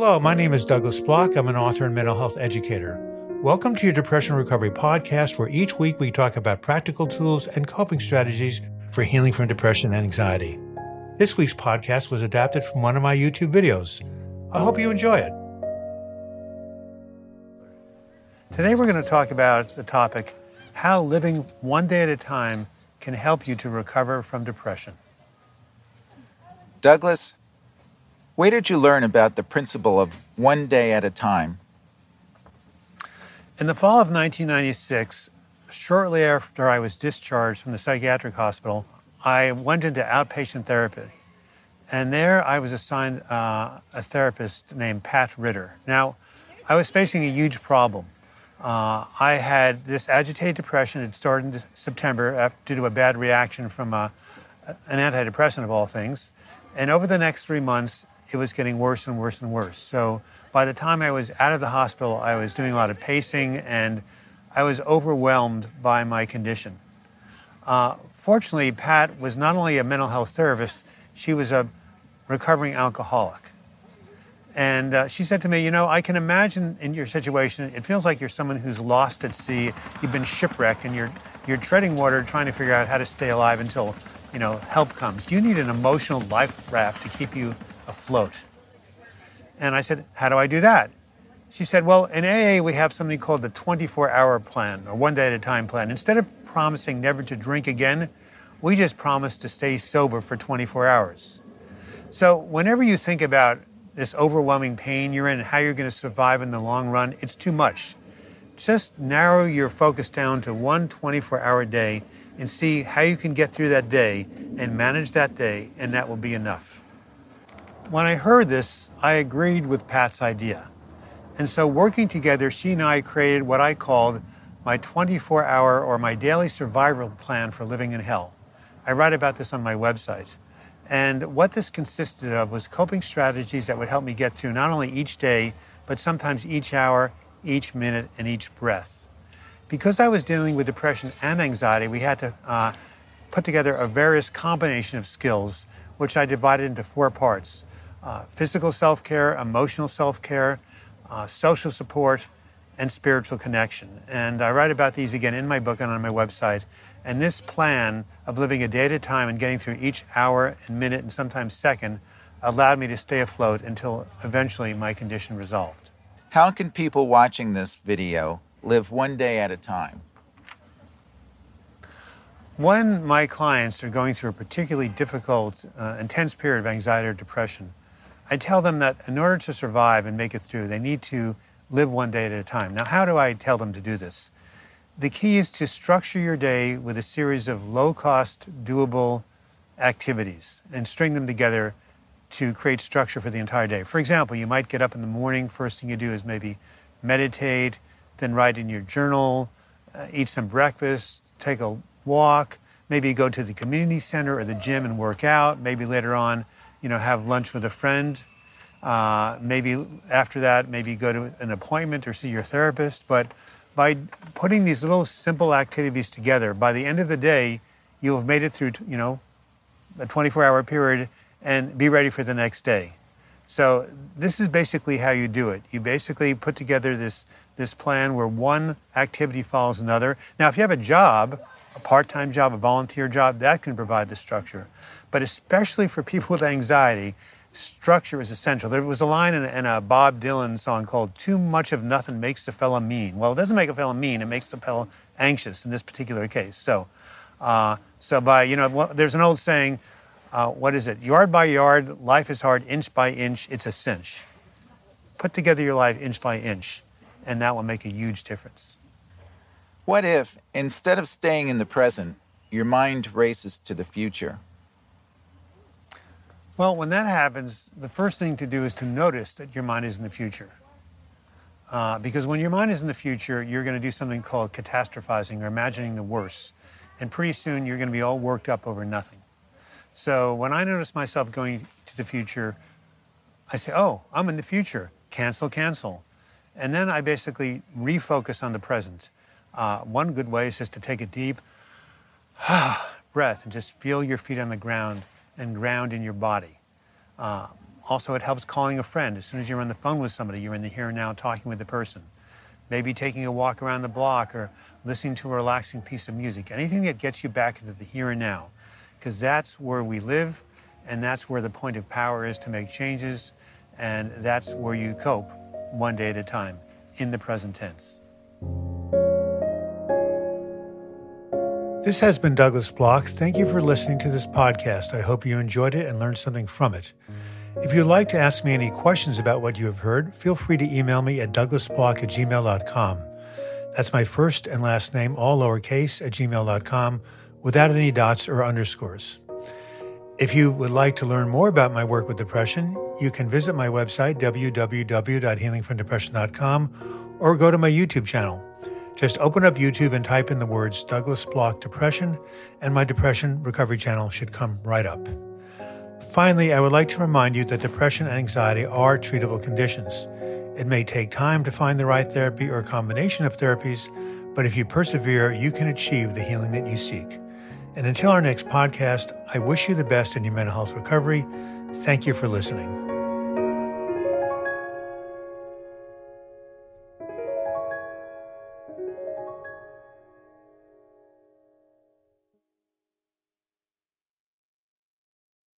Hello, my name is Douglas Bloch. I'm an author and mental health educator. Welcome to your Depression Recovery Podcast, where each week we talk about practical tools and coping strategies for healing from depression and anxiety. This week's podcast was adapted from one of my YouTube videos. I hope you enjoy it. Today we're going to talk about the topic how living one day at a time can help you to recover from depression. Douglas, where did you learn about the principle of one day at a time? In the fall of 1996, shortly after I was discharged from the psychiatric hospital, I went into outpatient therapy. And there I was assigned uh, a therapist named Pat Ritter. Now, I was facing a huge problem. Uh, I had this agitated depression. It started in September due to a bad reaction from a, uh, an antidepressant, of all things. And over the next three months, it was getting worse and worse and worse. So by the time I was out of the hospital, I was doing a lot of pacing and I was overwhelmed by my condition. Uh, fortunately, Pat was not only a mental health therapist, she was a recovering alcoholic. And uh, she said to me, You know, I can imagine in your situation, it feels like you're someone who's lost at sea. You've been shipwrecked and you're, you're treading water trying to figure out how to stay alive until, you know, help comes. You need an emotional life raft to keep you afloat. And I said, How do I do that? She said, Well, in AA, we have something called the 24 hour plan or one day at a time plan. Instead of promising never to drink again, we just promise to stay sober for 24 hours. So, whenever you think about this overwhelming pain you're in and how you're going to survive in the long run, it's too much. Just narrow your focus down to one 24 hour day and see how you can get through that day and manage that day, and that will be enough. When I heard this, I agreed with Pat's idea. And so, working together, she and I created what I called my 24 hour or my daily survival plan for living in hell. I write about this on my website. And what this consisted of was coping strategies that would help me get through not only each day, but sometimes each hour, each minute, and each breath. Because I was dealing with depression and anxiety, we had to uh, put together a various combination of skills, which I divided into four parts uh, physical self care, emotional self care, uh, social support, and spiritual connection. And I write about these again in my book and on my website. And this plan of living a day at a time and getting through each hour and minute and sometimes second allowed me to stay afloat until eventually my condition resolved. How can people watching this video live one day at a time? When my clients are going through a particularly difficult, uh, intense period of anxiety or depression, I tell them that in order to survive and make it through, they need to live one day at a time. Now, how do I tell them to do this? The key is to structure your day with a series of low cost, doable activities and string them together to create structure for the entire day. For example, you might get up in the morning, first thing you do is maybe meditate, then write in your journal, uh, eat some breakfast, take a walk, maybe go to the community center or the gym and work out, maybe later on, you know, have lunch with a friend. Uh, maybe after that, maybe go to an appointment or see your therapist. But by putting these little simple activities together, by the end of the day, you'll have made it through, you know, a 24 hour period and be ready for the next day. So this is basically how you do it. You basically put together this, this plan where one activity follows another. Now, if you have a job, a part-time job, a volunteer job, that can provide the structure. But especially for people with anxiety, structure is essential. There was a line in a, in a, Bob Dylan song called "Too much of nothing makes the fella mean." Well, it doesn't make a fella mean; it makes the fella anxious in this particular case. So, uh, so by you know, there's an old saying. Uh, what is it? Yard by yard, life is hard. Inch by inch, it's a cinch. Put together your life inch by inch, and that will make a huge difference. What if, instead of staying in the present, your mind races to the future? Well, when that happens, the first thing to do is to notice that your mind is in the future. Uh, because when your mind is in the future, you're going to do something called catastrophizing or imagining the worst. And pretty soon you're going to be all worked up over nothing. So when I notice myself going to the future, I say, oh, I'm in the future. Cancel, cancel. And then I basically refocus on the present. Uh, one good way is just to take a deep breath and just feel your feet on the ground and ground in your body. Uh, Also, it helps calling a friend. As soon as you're on the phone with somebody, you're in the here and now talking with the person. Maybe taking a walk around the block or listening to a relaxing piece of music. Anything that gets you back into the here and now. Because that's where we live and that's where the point of power is to make changes. And that's where you cope one day at a time in the present tense. This has been Douglas Bloch. Thank you for listening to this podcast. I hope you enjoyed it and learned something from it. If you'd like to ask me any questions about what you have heard, feel free to email me at douglasbloch at gmail.com. That's my first and last name, all lowercase, at gmail.com, without any dots or underscores. If you would like to learn more about my work with depression, you can visit my website, www.healingfromdepression.com, or go to my YouTube channel. Just open up YouTube and type in the words Douglas Bloch Depression, and my depression recovery channel should come right up. Finally, I would like to remind you that depression and anxiety are treatable conditions. It may take time to find the right therapy or combination of therapies, but if you persevere, you can achieve the healing that you seek. And until our next podcast, I wish you the best in your mental health recovery. Thank you for listening.